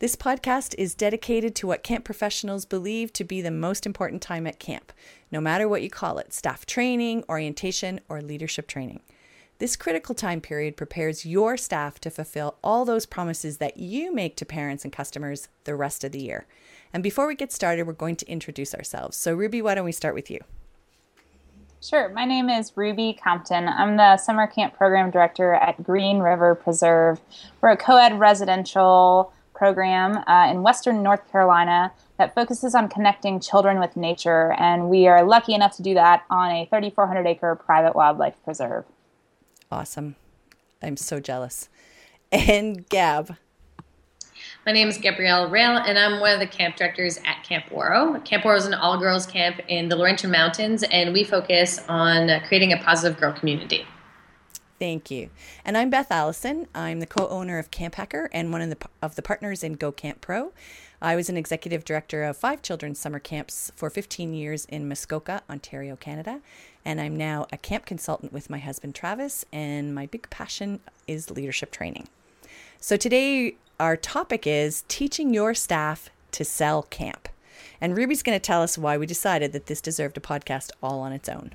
This podcast is dedicated to what camp professionals believe to be the most important time at camp, no matter what you call it staff training, orientation, or leadership training. This critical time period prepares your staff to fulfill all those promises that you make to parents and customers the rest of the year. And before we get started, we're going to introduce ourselves. So, Ruby, why don't we start with you? Sure. My name is Ruby Compton. I'm the summer camp program director at Green River Preserve. We're a co ed residential program uh, in Western North Carolina that focuses on connecting children with nature, and we are lucky enough to do that on a 3,400 acre private wildlife preserve. Awesome. I'm so jealous. And Gab. My name is Gabrielle Rail, and I'm one of the camp directors at Camp Ouareau. Camp Ouareau is an all girls camp in the Laurentian Mountains, and we focus on creating a positive girl community. Thank you. And I'm Beth Allison. I'm the co-owner of Camp Hacker and one of the of the partners in Go Camp Pro. I was an executive director of five children's summer camps for 15 years in Muskoka, Ontario, Canada, and I'm now a camp consultant with my husband Travis, and my big passion is leadership training. So today our topic is teaching your staff to sell camp. And Ruby's going to tell us why we decided that this deserved a podcast all on its own.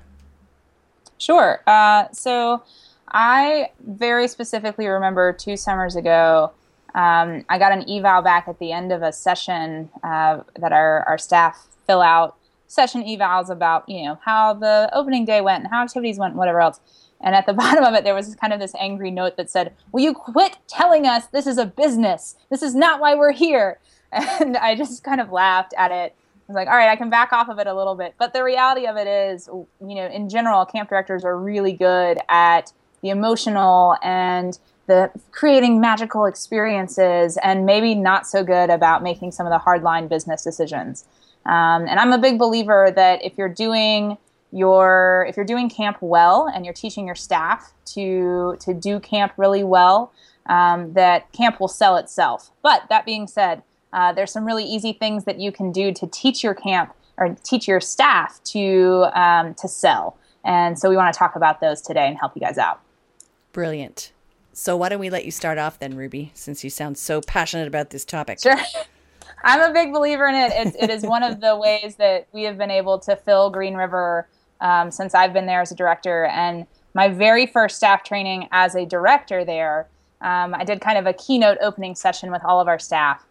Sure. Uh, so I very specifically remember two summers ago, um, I got an eval back at the end of a session uh, that our, our staff fill out session evals about, you know, how the opening day went and how activities went and whatever else. And at the bottom of it, there was kind of this angry note that said, Will you quit telling us this is a business? This is not why we're here. And I just kind of laughed at it. I was like, all right, I can back off of it a little bit. But the reality of it is, you know, in general, camp directors are really good at the emotional and the creating magical experiences and maybe not so good about making some of the hardline business decisions. Um, and I'm a big believer that if you're doing your if you're doing camp well and you're teaching your staff to to do camp really well, um, that camp will sell itself. But that being said, uh, there's some really easy things that you can do to teach your camp or teach your staff to um, to sell. And so we want to talk about those today and help you guys out. Brilliant. So why don't we let you start off then, Ruby, since you sound so passionate about this topic? Sure. I'm a big believer in it. it. It is one of the ways that we have been able to fill Green River um, since I've been there as a director. And my very first staff training as a director there, um, I did kind of a keynote opening session with all of our staff.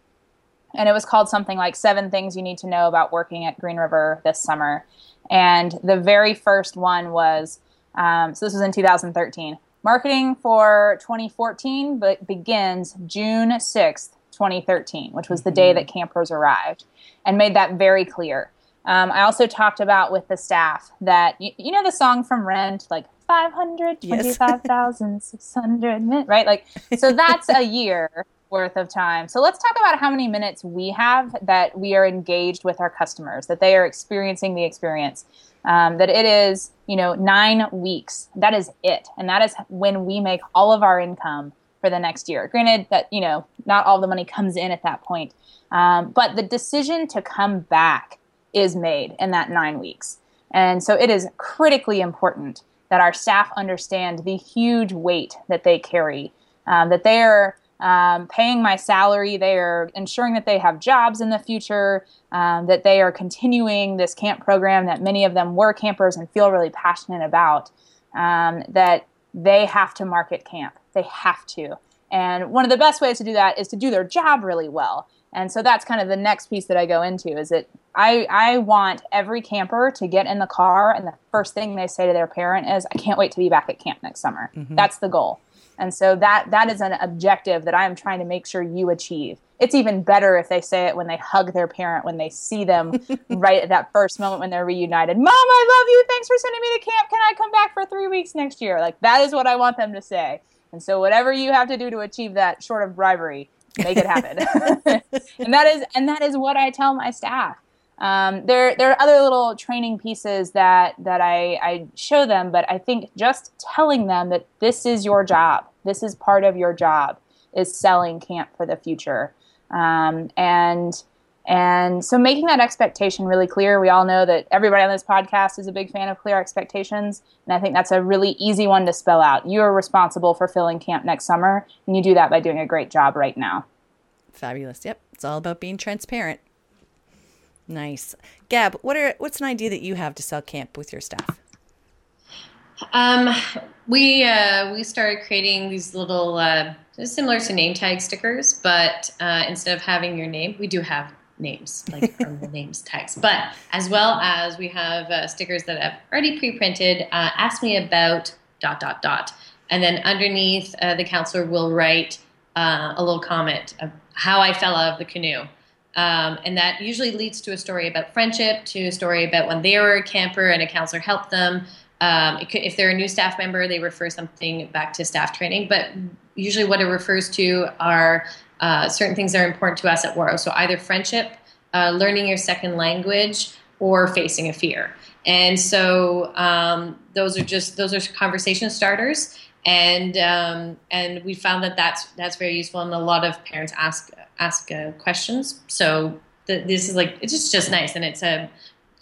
And it was called something like Seven Things You Need to Know About Working at Green River This Summer. And the very first one was um, so this was in 2013 Marketing for 2014 but begins June 6th, 2013, which was the day mm-hmm. that campers arrived, and made that very clear. Um, I also talked about with the staff that you, you know the song from Rent, like 525,600 minutes, right? Like, so that's a year worth of time. So let's talk about how many minutes we have that we are engaged with our customers, that they are experiencing the experience um, that it is, you know, nine weeks. That is it. And that is when we make all of our income for the next year. Granted that, you know, not all the money comes in at that point. Um, but the decision to come back is made in that nine weeks. And so it is critically important that our staff understand the huge weight that they carry, um, that they are um, paying my salary. They are ensuring that they have jobs in the future, um, that they are continuing this camp program that many of them were campers and feel really passionate about. Um, that they have to market camp. They have to. And one of the best ways to do that is to do their job really well. And so that's kind of the next piece that I go into is that I, I want every camper to get in the car and the first thing they say to their parent is, I can't wait to be back at camp next summer. Mm-hmm. That's the goal. And so that that is an objective that I am trying to make sure you achieve. It's even better if they say it when they hug their parent when they see them right at that first moment when they're reunited. Mom, I love you. Thanks for sending me to camp. Can I come back for 3 weeks next year? Like that is what I want them to say. And so whatever you have to do to achieve that short of bribery, make it happen. and that is and that is what I tell my staff. Um, there, there are other little training pieces that that I, I show them, but I think just telling them that this is your job, this is part of your job, is selling camp for the future, um, and and so making that expectation really clear. We all know that everybody on this podcast is a big fan of clear expectations, and I think that's a really easy one to spell out. You are responsible for filling camp next summer, and you do that by doing a great job right now. Fabulous. Yep, it's all about being transparent. Nice. Gab, what are what's an idea that you have to sell camp with your staff? Um, we uh, we started creating these little uh, similar to name tag stickers, but uh, instead of having your name, we do have names like the names tags, but as well as we have uh, stickers that I've already pre-printed. Uh, ask me about dot dot dot, and then underneath uh, the counselor will write a little comment of how I fell out of the canoe. Um, and that usually leads to a story about friendship, to a story about when they were a camper and a counselor helped them. Um, could, if they're a new staff member, they refer something back to staff training. But usually, what it refers to are uh, certain things that are important to us at Ouareau. So either friendship, uh, learning your second language, or facing a fear. And so um, those are just those are conversation starters and um, and we found that that's that's very useful and a lot of parents ask ask uh, questions. So the, this is like it's just just nice and it's a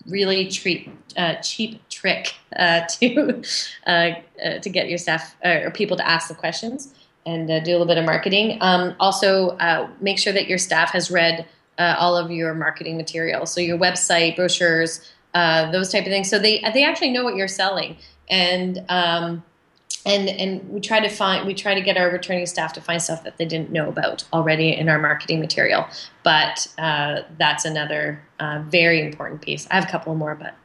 really treat, uh, cheap trick uh, to uh, uh, to get your staff or people to ask the questions and uh, do a little bit of marketing. Um, also make sure that your staff has read all of your marketing material. So your website brochures those type of things. So they they actually know what you're selling. And um, and and we try to find we try to get our returning staff to find stuff that they didn't know about already in our marketing material. But uh, that's another uh, very important piece. I have a couple more but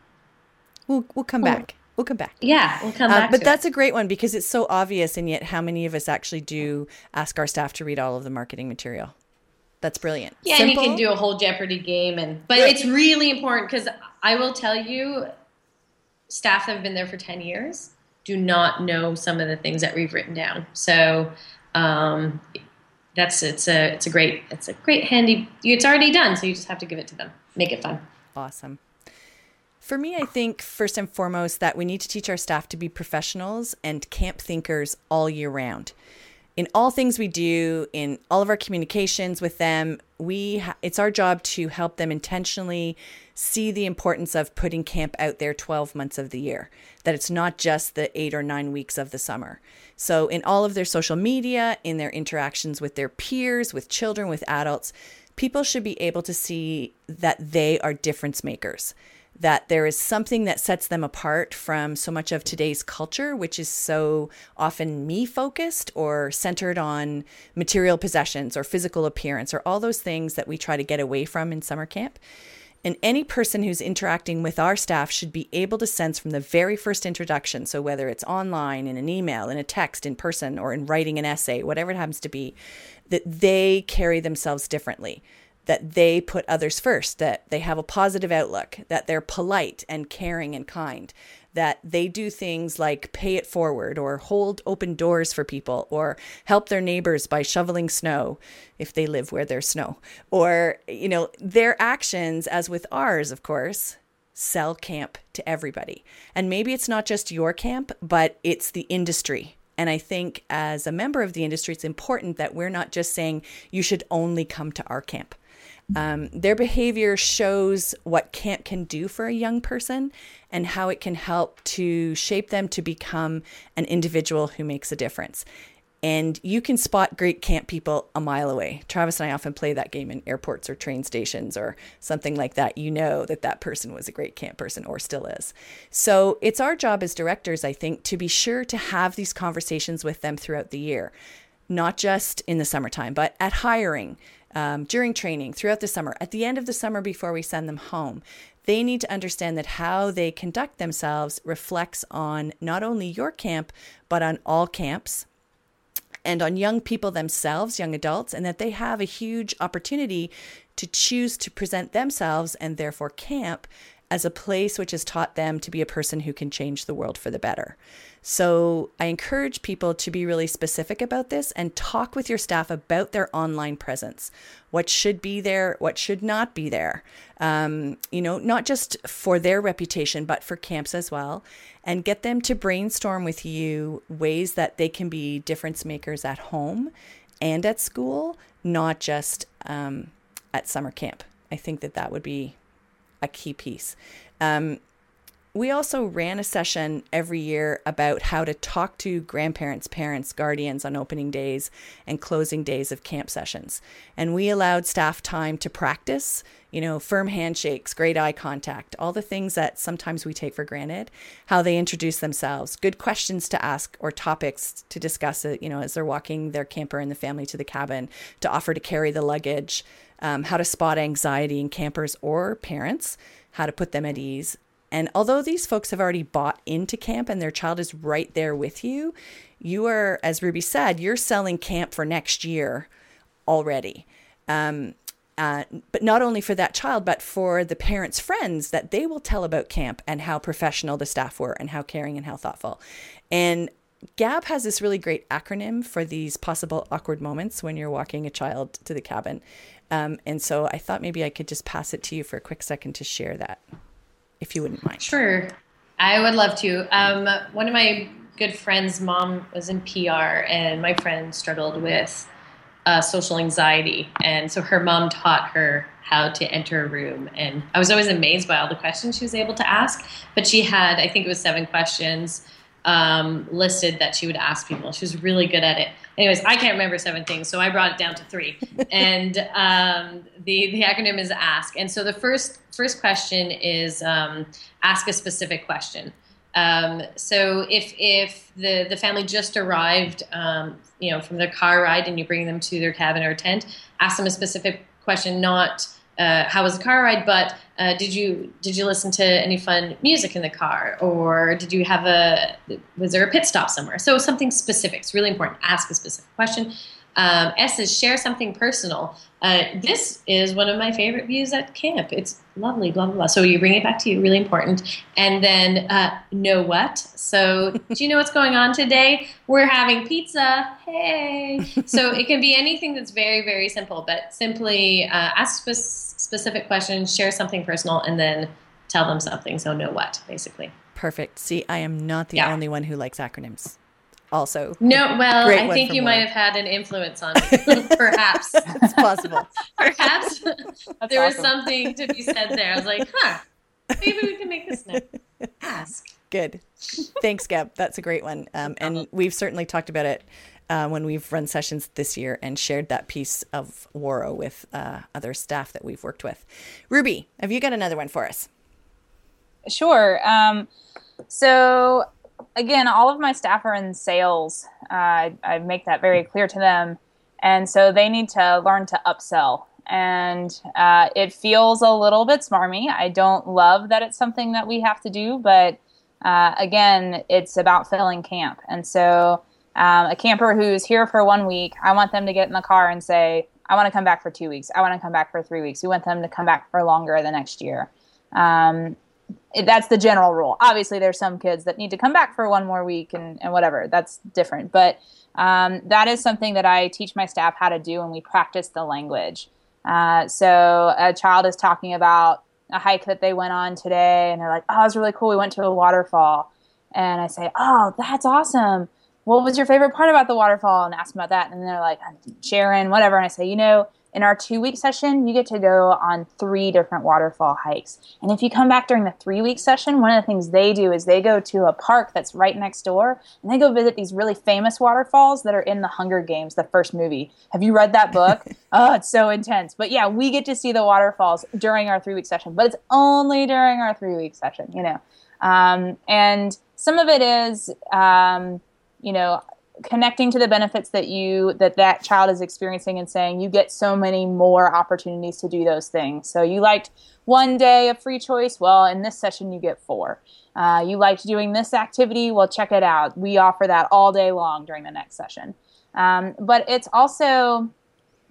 we'll, we'll come back. We'll come back. Yeah we'll come uh, back but that's it. a great one because it's so obvious and yet how many of us actually do ask our staff to read all of the marketing material? That's brilliant. Yeah Simple. and you can do a whole jeopardy game and but right. it's really important because i will tell you staff that have been there for 10 years do not know some of the things that we've written down. So um, that's it's a it's a great it's a great handy. It's already done, so you just have to give it to them. Make it fun. Awesome. For me, I think first and foremost that we need to teach our staff to be professionals and camp thinkers all year round in all things we do, in all of our communications with them, we ha- it's our job to help them intentionally see the importance of putting camp out there 12 months of the year, that it's not just the 8 or 9 weeks of the summer. So in all of their social media, in their interactions with their peers, with children, with adults, people should be able to see that they are difference makers that there is something that sets them apart from so much of today's culture, which is so often me focused or centered on material possessions or physical appearance or all those things that we try to get away from in summer camp. And any person who's interacting with our staff should be able to sense from the very first introduction, so whether it's online, in an email, in a text, in person, or in writing an essay, whatever it happens to be, that they carry themselves differently that they put others first, that they have a positive outlook, that they're polite and caring and kind, that they do things like pay it forward or hold open doors for people or help their neighbors by shoveling snow if they live where there's snow. Or, you know, their actions, as with ours, of course, sell camp to everybody. And maybe it's not just your camp, but it's the industry. And I think as a member of the industry, it's important that we're not just saying you should only come to our camp. Um, their behavior shows what camp can do for a young person and how it can help to shape them to become an individual who makes a difference. And you can spot great camp people a mile away. Travis and I often play that game in airports or train stations or something like that. You know that that person was a great camp person or still is. So it's our job as directors, I think, to be sure to have these conversations with them throughout the year, not just in the summertime, but at hiring um, during training, throughout the summer, at the end of the summer before we send them home. They need to understand that how they conduct themselves reflects on not only your camp, but on all camps and on young people themselves, young adults, and that they have a huge opportunity to choose to present themselves and therefore camp as a place which has taught them to be a person who can change the world for the better. So I encourage people to be really specific about this and talk with your staff about their online presence. What should be there, what should not be there. Um, you know, not just for their reputation, but for camps as well. And get them to brainstorm with you ways that they can be difference makers at home and at school, not just um, at summer camp. I think that that would be a key piece. Um, we also ran a session every year about how to talk to grandparents, parents, guardians on opening days and closing days of camp sessions. And we allowed staff time to practice, you know, firm handshakes, great eye contact, all the things that sometimes we take for granted, how they introduce themselves, good questions to ask or topics to discuss, you know, as they're walking their camper and the family to the cabin, to offer to carry the luggage, um, how to spot anxiety in campers or parents, how to put them at ease and although these folks have already bought into camp and their child is right there with you, you are, as Ruby said, you're selling camp for next year already. Um, uh, but not only for that child, but for the parents' friends that they will tell about camp and how professional the staff were and how caring and how thoughtful. And GAB has this really great acronym for these possible awkward moments when you're walking a child to the cabin. Um, and so I thought maybe I could just pass it to you for a quick second to share that if you wouldn't mind. Sure. I would love to. Um, one of my good friends' mom was in PR, and my friend struggled with uh, social anxiety. And so her mom taught her how to enter a room. And I was always amazed by all the questions she was able to ask. But she had, I think it was seven questions um, listed that she would ask people. She was really good at it. Anyways, I can't remember seven things, so I brought it down to three. and um, the the acronym is ASK. And so the first first question is um, ask a specific question. Um, so if if the the family just arrived, um, you know, from their car ride, and you bring them to their cabin or tent, ask them a specific question, not uh, how was the car ride, but uh, did you did you listen to any fun music in the car, or did you have a was there a pit stop somewhere? So something specific. It's really important. Ask a specific question. Um, S is share something personal. Uh, this is one of my favorite views at camp. It's lovely, blah, blah, blah. So you bring it back to you, really important. And then uh, know what? So do you know what's going on today? We're having pizza. Hey. So it can be anything that's very, very simple, but simply uh, ask spe- specific questions, share something personal, and then tell them something. So know what, basically. Perfect. See, I am not the yeah. only one who likes acronyms also. No, well, I think you might have had an influence on me. Perhaps. it's possible. Perhaps there awesome. was something to be said there. I was like, huh, maybe we can make this now. Ask. Good. Thanks, Gab. That's a great one. Um, and we've certainly talked about it uh, when we've run sessions this year and shared that piece of Ouareau with uh, other staff that we've worked with. Ruby, have you got another one for us? Sure. Um, so again, all of my staff are in sales. Uh, I, I, make that very clear to them. And so they need to learn to upsell. And uh, it feels a little bit smarmy. I don't love that it's something that we have to do, but uh, again, it's about filling camp. And so um, a camper who's here for one week, I want them to get in the car and say, I want to come back for two weeks. I want to come back for three weeks. We want them to come back for longer the next year. Um, it, that's the general rule. Obviously, there's some kids that need to come back for one more week and, and whatever. That's different. But um, that is something that I teach my staff how to do, and we practice the language. Uh, so a child is talking about a hike that they went on today, and they're like, "Oh, it was really cool. We went to a waterfall." And I say, "Oh, that's awesome. What was your favorite part about the waterfall?" And ask them about that, and they're like, "Sharon, whatever." And I say, "You know." in our two week session, you get to go on three different waterfall hikes. And if you come back during the three week session, one of the things they do is they go to a park that's right next door and they go visit these really famous waterfalls that are in the Hunger Games, the first movie. Have you read that book? oh, it's so intense. But yeah, we get to see the waterfalls during our three week session, but it's only during our three week session, you know. Um, and some of it is, um, you know, connecting to the benefits that you that that child is experiencing and saying you get so many more opportunities to do those things. So you liked one day of free choice? Well in this session you get four. Uh, you liked doing this activity? Well check it out. We offer that all day long during the next session. Um, but it's also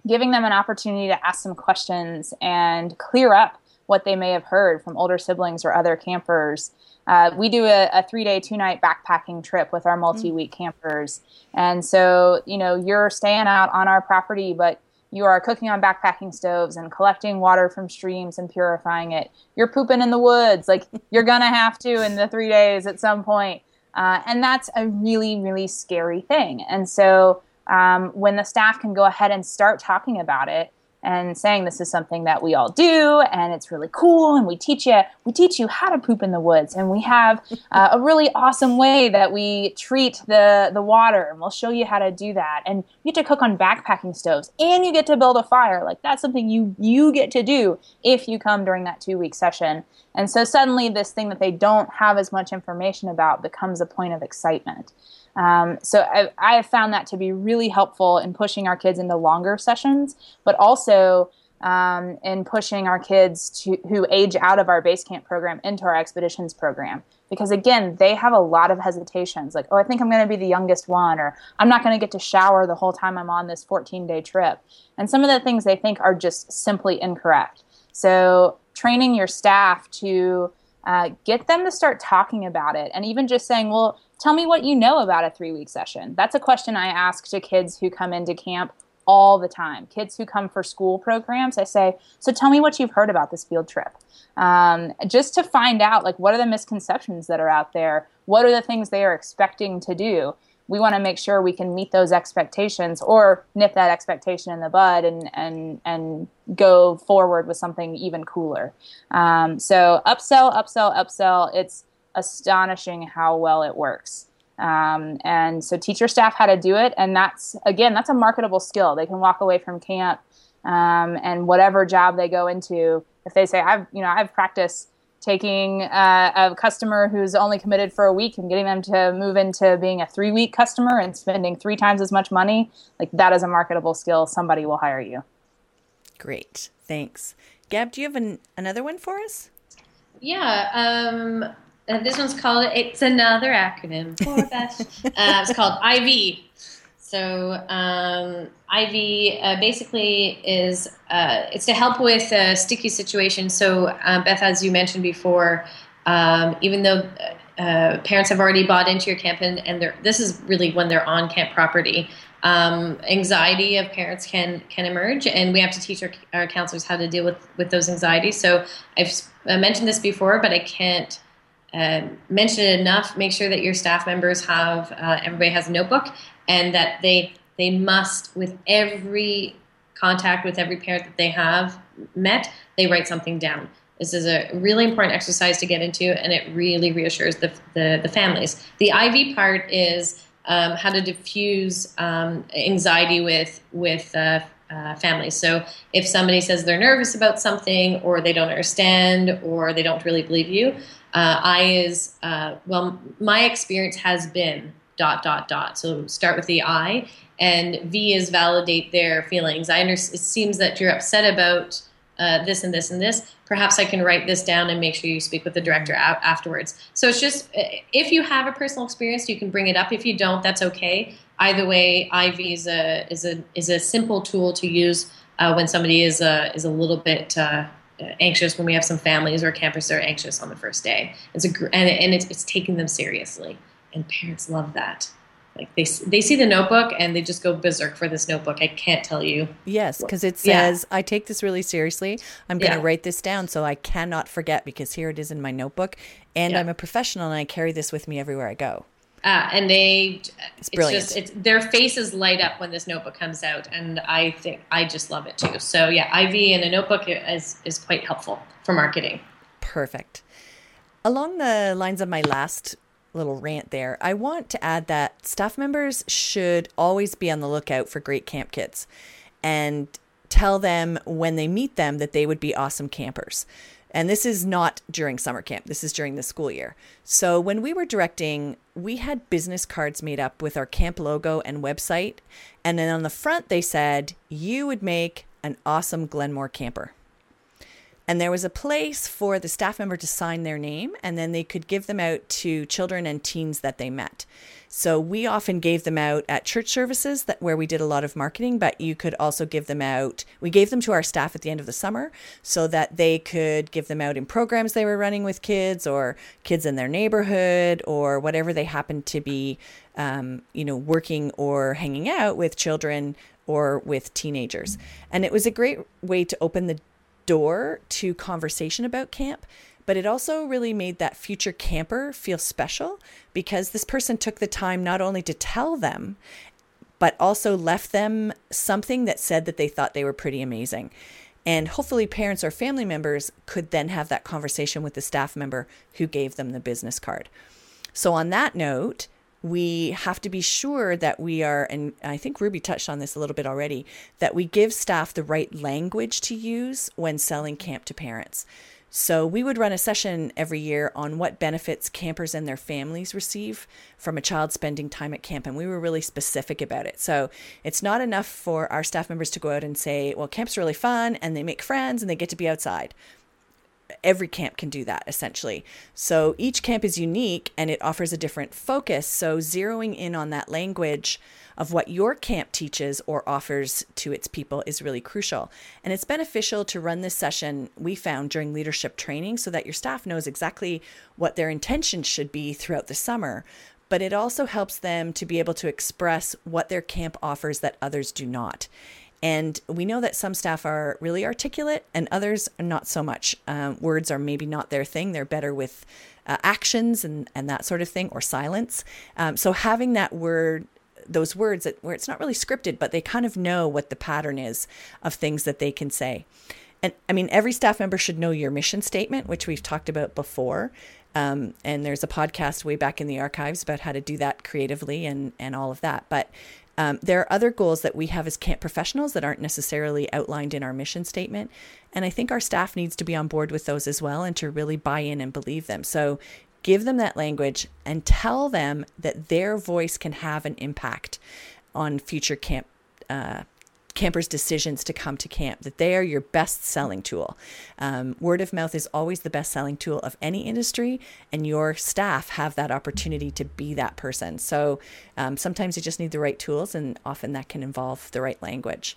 giving them an opportunity to ask some questions and clear up what they may have heard from older siblings or other campers uh, we do a, a three day, two night backpacking trip with our multi week campers. And so, you know, you're staying out on our property, but you are cooking on backpacking stoves and collecting water from streams and purifying it. You're pooping in the woods. Like you're going to have to in the three days at some point. Uh, and that's a really, really scary thing. And so um, when the staff can go ahead and start talking about it, and saying this is something that we all do and it's really cool and we teach you we teach you how to poop in the woods and we have uh, a really awesome way that we treat the the water and we'll show you how to do that. And you get to cook on backpacking stoves and you get to build a fire. Like that's something you you get to do if you come during that two week session. And so suddenly this thing that they don't have as much information about becomes a point of excitement um, so I, I, have found that to be really helpful in pushing our kids into longer sessions, but also um, in pushing our kids to, who age out of our base camp program into our expeditions program. Because again, they have a lot of hesitations, like, oh, I think I'm going to be the youngest one, or I'm not going to get to shower the whole time I'm on this 14 day trip. And some of the things they think are just simply incorrect. So training your staff to uh, get them to start talking about it, and even just saying, well, Tell me what you know about a three week session. That's a question I ask to kids who come into camp all the time. Kids who come for school programs, I say, so tell me what you've heard about this field trip. Um, just to find out, like, what are the misconceptions that are out there? What are the things they are expecting to do? We want to make sure we can meet those expectations or nip that expectation in the bud and, and, and go forward with something even cooler. Um, so, upsell, upsell, upsell. It's astonishing how well it works. Um, and so teach your staff how to do it. And that's, again, that's a marketable skill. They can walk away from camp um, and whatever job they go into, if they say, I've, you know, I've practiced taking uh, a customer who's only committed for a week and getting them to move into being a three week customer and spending three times as much money, like that is a marketable skill. Somebody will hire you. Great. Thanks. Gab, do you have an, another one for us? Yeah. Um, uh, this one's called, it's another acronym for that. uh, it's called IV. So um, IV uh, basically is uh, it's to help with a sticky situation. So uh, Beth, as you mentioned before, um, even though uh, parents have already bought into your camp and, and this is really when they're on camp property, um, anxiety of parents can can emerge, and we have to teach our, our counselors how to deal with with those anxieties. So I've mentioned this before, but I can't uh, mention it enough. Make sure that your staff members have uh, everybody has a notebook, and that they they must with every contact with every parent that they have met, they write something down. This is a really important exercise to get into, and it really reassures the the, the families. The IV part is um, how to diffuse um, anxiety with with uh, uh, families. So if somebody says they're nervous about something, or they don't understand, or they don't really believe you, uh, I is uh, well, my experience has been dot dot dot. So start with the I, and V is validate their feelings. I understand. It seems that you're upset about uh, this and this and this. Perhaps I can write this down and make sure you speak with the director a- afterwards. So it's just uh, if you have a personal experience, you can bring it up. If you don't, that's okay. Either way, IV is a is a is a simple tool to use uh, when somebody is a is a little bit uh, anxious when we have some families or campers that are anxious on the first day. It's a and, and it's, it's taking them seriously, and parents love that. Like they they see the notebook and they just go berserk for this notebook. I can't tell you. Yes, because it says yeah. I take this really seriously. I'm going to yeah. write this down so I cannot forget because here it is in my notebook, and yeah. I'm a professional and I carry this with me everywhere I go. Uh, and they, it's, brilliant. Just, it's, their faces light up when this notebook comes out, and I think I just love it too. So yeah, IV in a notebook is is quite helpful for marketing. Perfect. Along the lines of my last little rant there, I want to add that staff members should always be on the lookout for great camp kits, and tell them when they meet them that they would be awesome campers. And this is not during summer camp, this is during the school year. So when we were directing, we had business cards made up with our camp logo and website. And then on the front, they said, You would make an awesome Glenmore camper. And there was a place for the staff member to sign their name, and then they could give them out to children and teens that they met. So we often gave them out at church services that where we did a lot of marketing, but you could also give them out. We gave them to our staff at the end of the summer so that they could give them out in programs they were running with kids or kids in their neighborhood or whatever they happened to be, um, you know, working or hanging out with children or with teenagers. And it was a great way to open the door to conversation about camp, but it also really made that future camper feel special because this person took the time not only to tell them, but also left them something that said that they thought they were pretty amazing. And hopefully, parents or family members could then have that conversation with the staff member who gave them the business card. So, on that note, we have to be sure that we are, and I think Ruby touched on this a little bit already, that we give staff the right language to use when selling camp to parents. So we would run a session every year on what benefits campers and their families receive from a child spending time at camp. And we were really specific about it. So it's not enough for our staff members to go out and say, well, camp's really fun and they make friends and they get to be outside every camp can do that essentially. So each camp is unique and it offers a different focus. So zeroing in on that language of what your camp teaches or offers to its people is really crucial. And it's beneficial to run this session, we found during leadership training, so that your staff knows exactly what their intentions should be throughout the summer. But it also helps them to be able to express what their camp offers that others do not. And we know that some staff are really articulate and others are not so much. Um, words are maybe not their thing. They're better with uh, actions and, and that sort of thing or silence. Um, so having that word, those words that, where it's not really scripted, but they kind of know what the pattern is of things that they can say. And I mean, every staff member should know your mission statement, which we've talked about before. Um, and there's a podcast way back in the archives about how to do that creatively and, and all of that. But um, there are other goals that we have as camp professionals that aren't necessarily outlined in our mission statement. And I think our staff needs to be on board with those as well and to really buy in and believe them. So give them that language and tell them that their voice can have an impact on future camp uh, campers' decisions to come to camp, that they are your best selling tool. Um, word of mouth is always the best selling tool of any industry, and your staff have that opportunity to be that person. So um, sometimes you just need the right tools, and often that can involve the right language.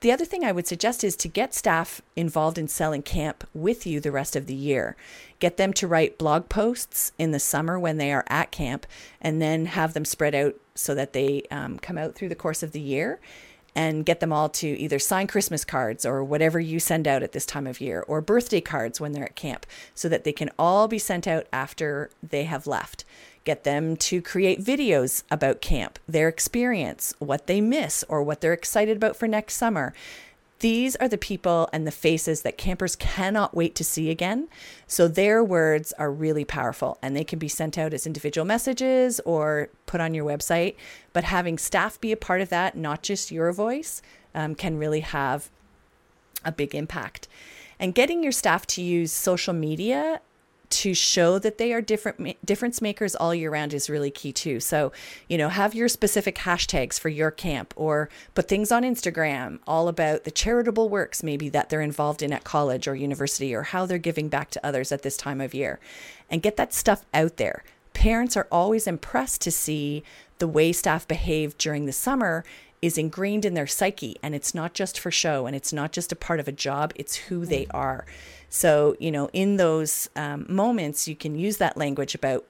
The other thing I would suggest is to get staff involved in selling camp with you the rest of the year. Get them to write blog posts in the summer when they are at camp, and then have them spread out so that they um, come out through the course of the year and get them all to either sign Christmas cards or whatever you send out at this time of year, or birthday cards when they're at camp, so that they can all be sent out after they have left. Get them to create videos about camp, their experience, what they miss, or what they're excited about for next summer. These are the people and the faces that campers cannot wait to see again. So their words are really powerful and they can be sent out as individual messages or put on your website. But having staff be a part of that, not just your voice, um, can really have a big impact. And getting your staff to use social media to show that they are different difference makers all year round is really key too. So, you know, have your specific hashtags for your camp or put things on Instagram all about the charitable works maybe that they're involved in at college or university or how they're giving back to others at this time of year. And get that stuff out there. Parents are always impressed to see the way staff behave during the summer is ingrained in their psyche and it's not just for show and it's not just a part of a job, it's who they are. So, you know, in those um, moments, you can use that language about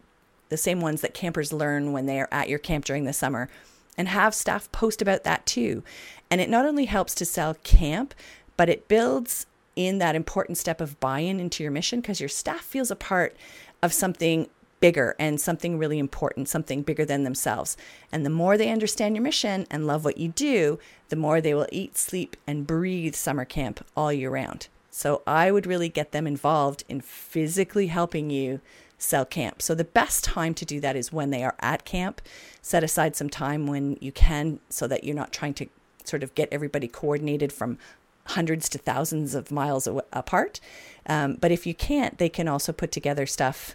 the same ones that campers learn when they are at your camp during the summer and have staff post about that too. And it not only helps to sell camp, but it builds in that important step of buy in into your mission because your staff feels a part of something bigger and something really important, something bigger than themselves. And the more they understand your mission and love what you do, the more they will eat, sleep, and breathe summer camp all year round. So I would really get them involved in physically helping you sell camp. So the best time to do that is when they are at camp. Set aside some time when you can so that you're not trying to sort of get everybody coordinated from hundreds to thousands of miles apart. Um, but if you can't, they can also put together stuff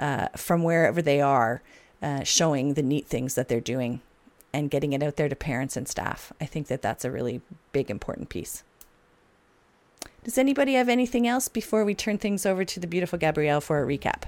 uh, from wherever they are, uh, showing the neat things that they're doing and getting it out there to parents and staff. I think that that's a really big, important piece. Does anybody have anything else before we turn things over to the beautiful Gabrielle for a recap?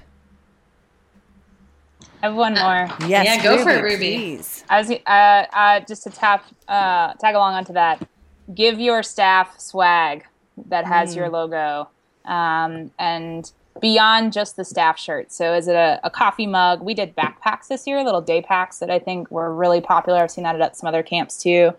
I have one more. Yes, Yeah, go for it, Ruby. Please. I was uh, uh, just to tap uh, tag along onto that. Give your staff swag that has your logo, um, and beyond just the staff shirt. So, is it a, a coffee mug? We did backpacks this year, little day packs that I think were really popular. I've seen that at some other camps too,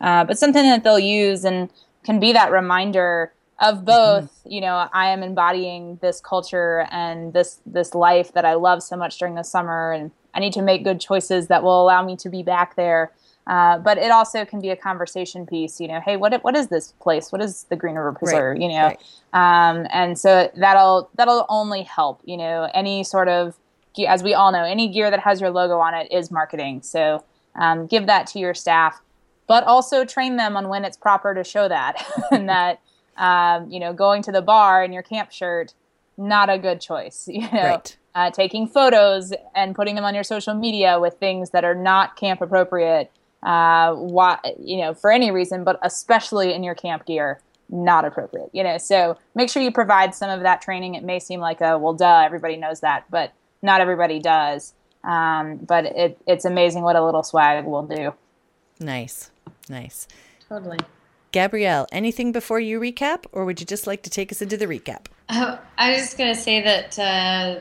uh, but something that they'll use and can be that reminder of both. You know, I am embodying this culture and this this life that I love so much during the summer, and I need to make good choices that will allow me to be back there. Uh, but it also can be a conversation piece. You know, hey, what what is this place? What is the Green River Preserve? You know, right. um, and so that'll that'll only help. You know, any sort of as we all know, any gear that has your logo on it is marketing. So um, give that to your staff, but also train them on when it's proper to show that, and that um, you know, going to the bar in your camp shirt, not a good choice. You know, Right. uh, taking photos and putting them on your social media with things that are not camp appropriate. Uh, why, you know, for any reason, but especially in your camp gear, not appropriate. You know, so make sure you provide some of that training. It may seem like a well, duh, everybody knows that, but not everybody does. Um, but it, it's amazing what a little swag will do. Nice. Nice. Totally. Gabrielle, anything before you recap, or would you just like to take us into the recap? Uh, I was just going to say that uh,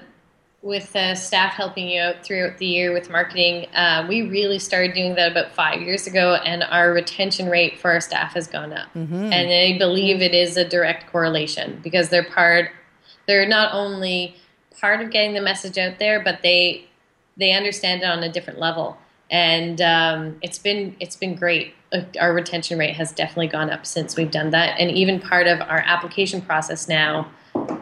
with uh, staff helping you out throughout the year with marketing, uh, we really started doing that about five years ago, and our retention rate for our staff has gone up. And I believe it is a direct correlation because they're part. They're not only part of getting the message out there, but they they understand it on a different level, and um, it's been it's been great. Uh, Our retention rate has definitely gone up since we've done that, and even part of our application process now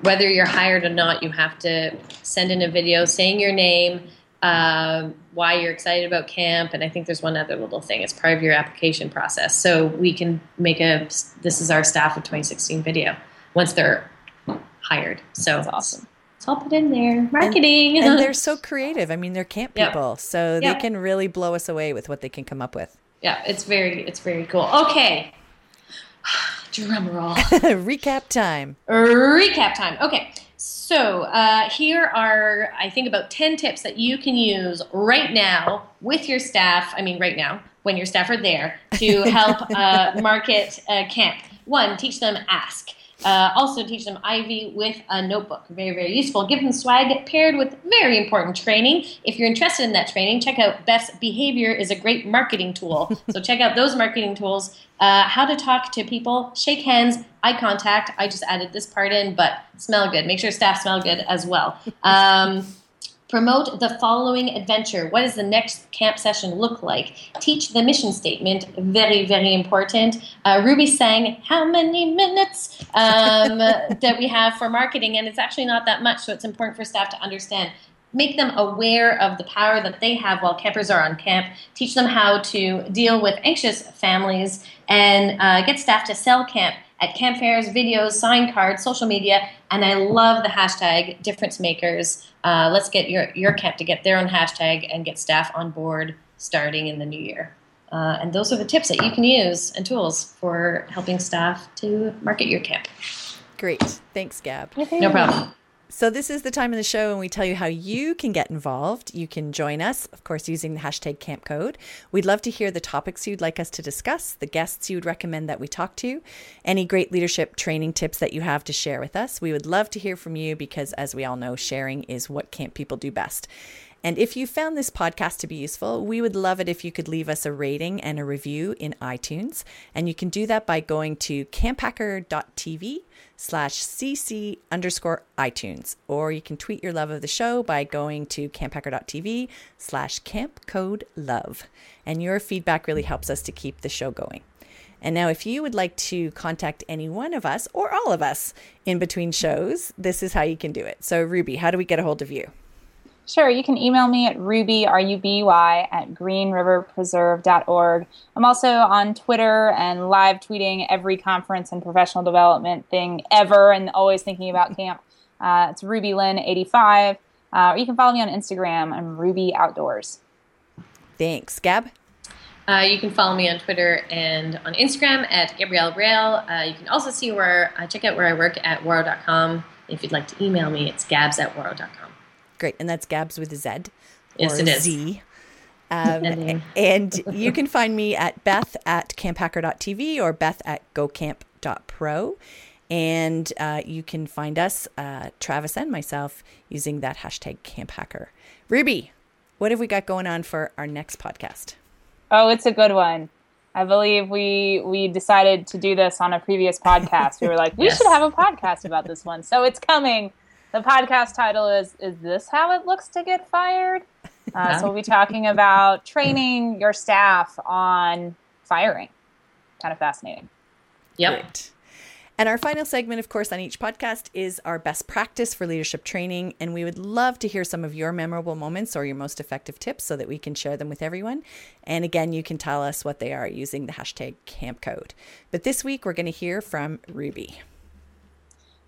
whether you're hired or not, you have to send in a video saying your name, um, why you're excited about camp, and I think there's one other little thing. It's part of your application process, so we can make a "This is our staff of 2016" video once they're hired. So That's awesome. It's all put in there. Marketing, And they're so creative. I mean, they're camp people, so they can really blow us away with what they can come up with. yeah, it's very it's very cool. Okay, drum roll. recap time. recap time. Okay, so uh, here are, I think, about 10 tips that you can use right now with your staff. I mean, right now, when your staff are there to help uh, market uh, camp. One, teach them ask. Uh, also, teach them IV with a notebook. Very, very useful. Give them swag paired with very important training. If you're interested in that training, check out Best Behavior is a great marketing tool. so check out those marketing tools. Uh, how to talk to people, shake hands, eye contact. I just added this part in, but smell good. Make sure staff smell good as well. Um, Promote the following adventure. What does the next camp session look like? Teach the mission statement. Very, very important. Uh, Ruby sang how many minutes um, that we have for marketing, and it's actually not that much, so it's important for staff to understand. Make them aware of the power that they have while campers are on camp. Teach them how to deal with anxious families and uh, get staff to sell camp at camp fairs, videos, sign cards, social media, and I love the hashtag difference makers. Uh, let's get your your camp to get their own hashtag and get staff on board starting in the new year. Uh, and those are the tips that you can use and tools for helping staff to market your camp. Great. Thanks, Gab. No problem. So this is the time of the show when we tell you how you can get involved. You can join us, of course, using the hashtag camp code. We'd love to hear the topics you'd like us to discuss, the guests you'd recommend that we talk to, any great leadership training tips that you have to share with us. We would love to hear from you because as we all know, sharing is what camp people do best. And if you found this podcast to be useful, we would love it if you could leave us a rating and a review in iTunes. And you can do that by going to camphacker.tv slash cc underscore iTunes. Or you can tweet your love of the show by going to camphacker.tv slash camp code love. And your feedback really helps us to keep the show going. And now, if you would like to contact any one of us or all of us in between shows, this is how you can do it. So, Ruby, how do we get a hold of you? Sure, you can email me at ruby, R-U-B-Y, at greenriverpreserve.org. I'm also on Twitter and live tweeting every conference and professional development thing ever and always thinking about camp. Uh, it's RubyLynn85. Uh, or you can follow me on Instagram. I'm Ruby Outdoors. Thanks. Gab? Uh, Uh, you can follow me on Twitter and on Instagram at Gabrielle Rail. Uh, you can also see where uh, check out where I work at Ouareau.com. If you'd like to email me, it's gabs at Ouareau.com. Great, and that's Gabs with a Z. Yes, it is. Z. Um, and you can find me at beth at camphacker.tv or beth at gocamp.pro. And uh, you can find us, uh, Travis and myself, using that hashtag camphacker. Ruby, what have we got going on for our next podcast? Oh, it's a good one. I believe we we decided to do this on a previous podcast. We were like, we Yes. should have a podcast about this one. So it's coming. The podcast title is "Is this how it looks to get fired?" Uh, so we'll be talking about training your staff on firing. Kind of fascinating. Yep. Great. And our final segment, of course, on each podcast is our best practice for leadership training. And we would love to hear some of your memorable moments or your most effective tips so that we can share them with everyone. And again, you can tell us what they are using the hashtag camp code. But this week, we're going to hear from Ruby.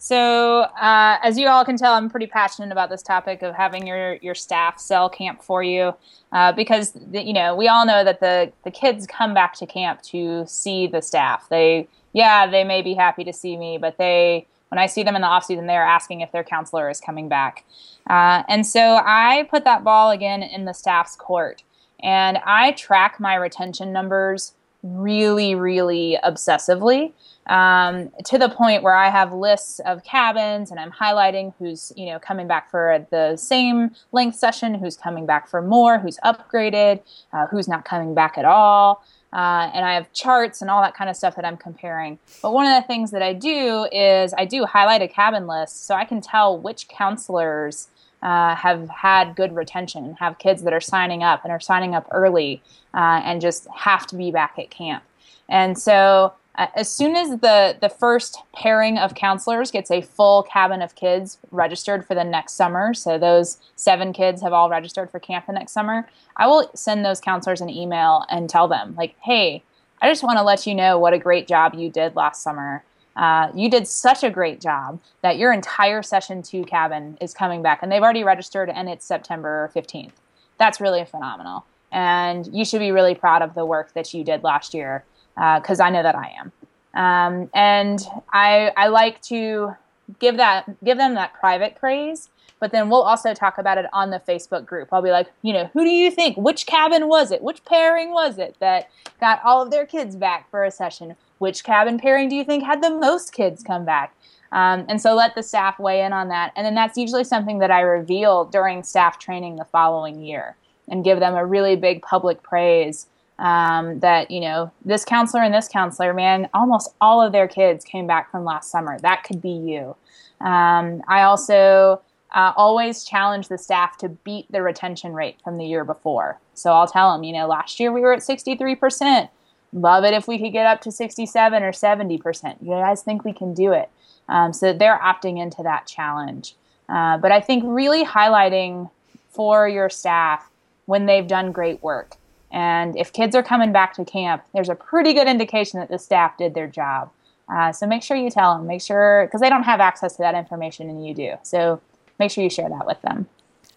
So, uh, as you all can tell, I'm pretty passionate about this topic of having your, your staff sell camp for you, uh, because the, you know we all know that the the kids come back to camp to see the staff. They, yeah, they may be happy to see me, but they when I see them in the off season, they're asking if their counselor is coming back, uh, and so I put that ball again in the staff's court, and I track my retention numbers really, really obsessively um, to the point where I have lists of cabins and I'm highlighting who's you know coming back for the same length session, who's coming back for more, who's upgraded, uh, who's not coming back at all. Uh, and I have charts and all that kind of stuff that I'm comparing. But one of the things that I do is I do highlight a cabin list so I can tell which counselors uh, have had good retention, have kids that are signing up and are signing up early uh, and just have to be back at camp. And so, uh, as soon as the the first pairing of counselors gets a full cabin of kids registered for the next summer, so those seven kids have all registered for camp the next summer, I will send those counselors an email and tell them like, "Hey, I just want to let you know what a great job you did last summer." Uh, you did such a great job that your entire session two cabin is coming back, and they've already registered, and it's September 15th. That's really phenomenal, and you should be really proud of the work that you did last year, because I know that I am. Um, and I, I like to give that give them that private praise, but then we'll also talk about it on the Facebook group. I'll be like, you know, who do you think? Which cabin was it? Which pairing was it that got all of their kids back for a session? Which cabin pairing do you think had the most kids come back? Um, and so let the staff weigh in on that. And then that's usually something that I reveal during staff training the following year and give them a really big public praise um, that, you know, this counselor and this counselor, man, almost all of their kids came back from last summer. That could be you. Um, I also uh, always challenge the staff to beat the retention rate from the year before. So I'll tell them, you know, last year we were at 63%. Love it if we could get up to 67 or 70%. You guys think we can do it? Um, so they're opting into that challenge. Uh, but I think really highlighting for your staff when they've done great work. And if kids are coming back to camp, there's a pretty good indication that the staff did their job. Uh, so make sure you tell them, make sure, because they don't have access to that information and you do. So make sure you share that with them.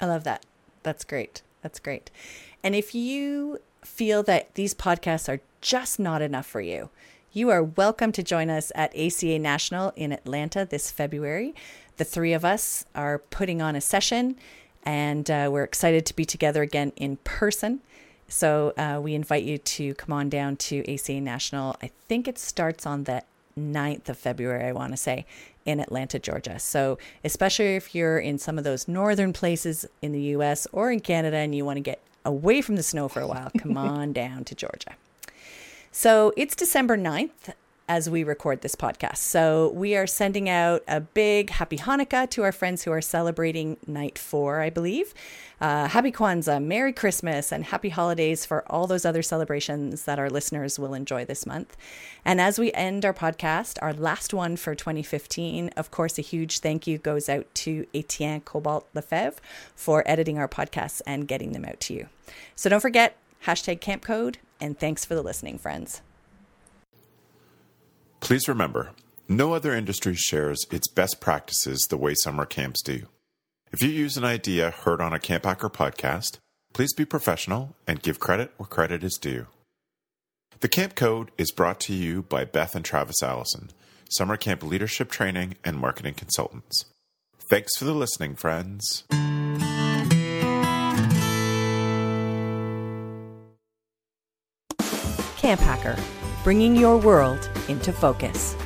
I love that. That's great. That's great. And if you feel that these podcasts are just not enough for you, you are welcome to join us at ACA National in Atlanta this February. The three of us are putting on a session and uh, we're excited to be together again in person. So uh, we invite you to come on down to ACA National. I think it starts on the 9th of February, I want to say, in Atlanta, Georgia. So, especially if you're in some of those northern places in the US or in Canada and you want to get away from the snow for a while, come on down to Georgia. So, it's December 9th as we record this podcast. So, we are sending out a big happy Hanukkah to our friends who are celebrating night four, I believe. Uh, happy Kwanzaa, Merry Christmas, and happy holidays for all those other celebrations that our listeners will enjoy this month. And as we end our podcast, our last one for 2015, of course, a huge thank you goes out to Etienne Cobalt Lefebvre for editing our podcasts and getting them out to you. So don't forget, hashtag camp code, and thanks for the listening, friends. Please remember, no other industry shares its best practices the way summer camps do. If you use an idea heard on a Camp Hacker podcast, please be professional and give credit where credit is due. The Camp Code is brought to you by Beth and Travis Allison, summer camp leadership training and marketing consultants. Thanks for the listening, friends. Camp Hacker, bringing your world into focus.